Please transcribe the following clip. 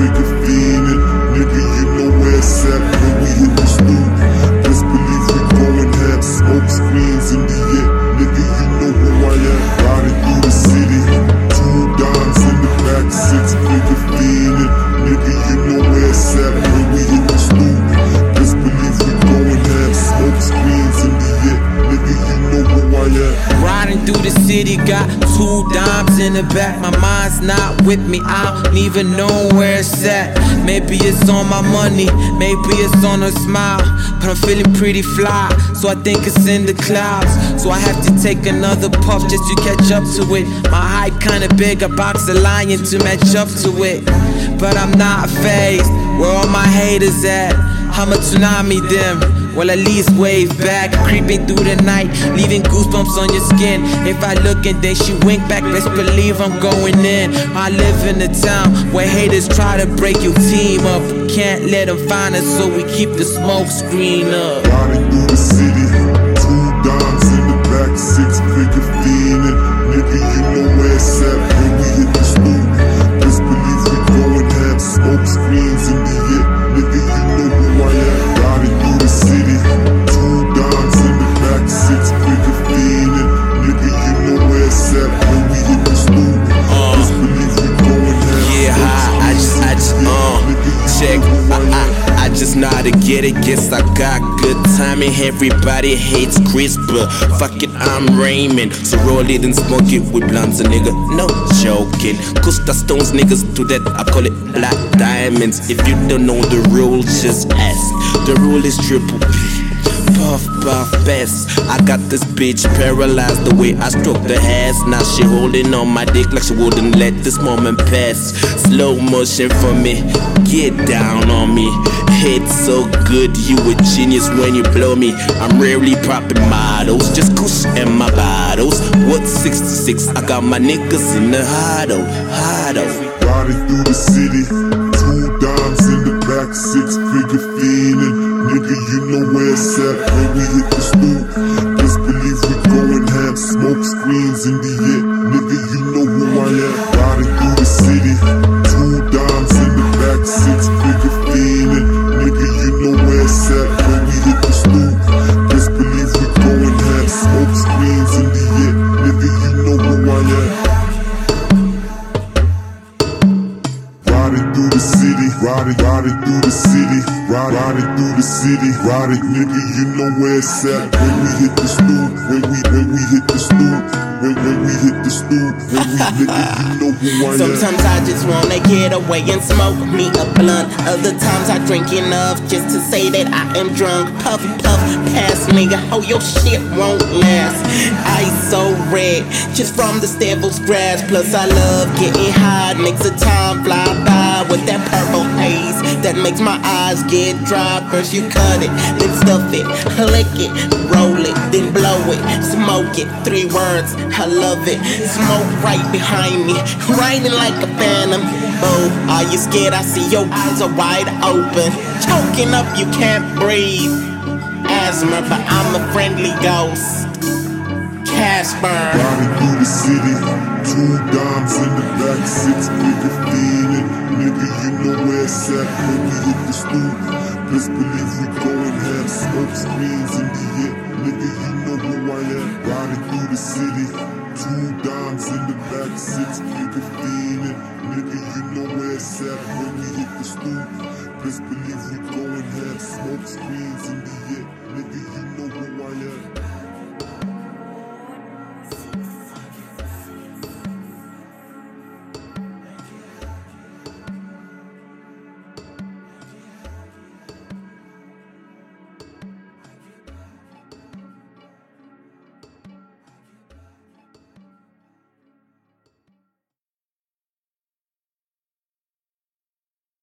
nigga fiendin', nigga you know where it's at when we hit the new Best believe we goin' have smoke screens in the air, nigga you know who I am. Riding through the city, two dimes in the back six, nigga fiendin', nigga you know where it's at when we hit the new Best believe we goin' have smoke screens in the air, nigga you know who I am. Riding through the city, got two dimes mind's not with me. I don't even know where it's at. Maybe it's on my money, maybe it's on a smile. But I'm feeling pretty fly, so I think it's in the clouds. So I have to take another puff just to catch up to it. My height kinda big, a box of lion to match up to it. But I'm not phased, where all my haters at? I'm a tsunami them. Well, at least wave back, creeping through the night, leaving goosebumps on your skin. If I look and then she wink back, best believe I'm going in. I live in a town where haters try to break your team up. Can't let them find us, so we keep the smoke screen up. Riding through the city, two dimes in the back, six figure fiendin'. Nigga, you know where it's at check. I, I. I, just know how to get it. Guess I got good timing. Everybody hates Chris, but fuck it, I'm Raymond. So roll it and smoke it with blunts, a nigga. No joking. Costa Stones niggas do that. I call it black diamonds. If you don't know the rules, just ask. The rule is triple P. Puff, puff, best. I got this bitch paralyzed the way I stroke the ass. Now she holding on my dick like she wouldn't let this moment pass. Slow motion for me, get down on me. Hit so good, you a genius when you blow me. I'm rarely popping models, just kush and my bottles. What 66? I got my niggas in the huddle, huddle. Riding through the city, two dimes in the back, six figure fiendin'. Nigga, you know where it's at when we hit the stoop. Best believe we going ham, smoke screens in the air. Nigga, you know who I am. Riding through the city, two dimes in the back, six figure fiendin'. Nigga, you know where it's at riding, riding through the city, riding, riding through the city, riding, nigga, you know where it's at when we hit the stoop, when we, when we hit the stoop, when, when we hit the stoop, when we, nigga, you know who I am. Sometimes I just wanna get away and smoke me a blunt. Other times I drink enough just to say that I am drunk. Puff, puff, pass, nigga. Oh, your shit won't last. Ice so red, just from the devil's grass. Plus, I love getting high. Makes the time fly by with that purple that makes my eyes get dry. First, you cut it, then stuff it, lick it, roll it, then blow it, smoke it. Three words, I love it. Smoke right behind me, riding like a phantom. Oh, are you scared? I see your eyes are wide open. Choking up, you can't breathe. Asthma, but I'm a friendly ghost. Casper. Riding through the city, two dimes in the back, six figure fiendin'. Nigga, you know where it's at we hit the stoop. Best believe we going ham, smoke screens in the hit. Nigga, you know who I am. Riding through the city, two dimes in the back, six figure fiendin'. Nigga, you know where it's at we hit the stoop. Best believe we going ham, smoke screens in the hit. Nigga,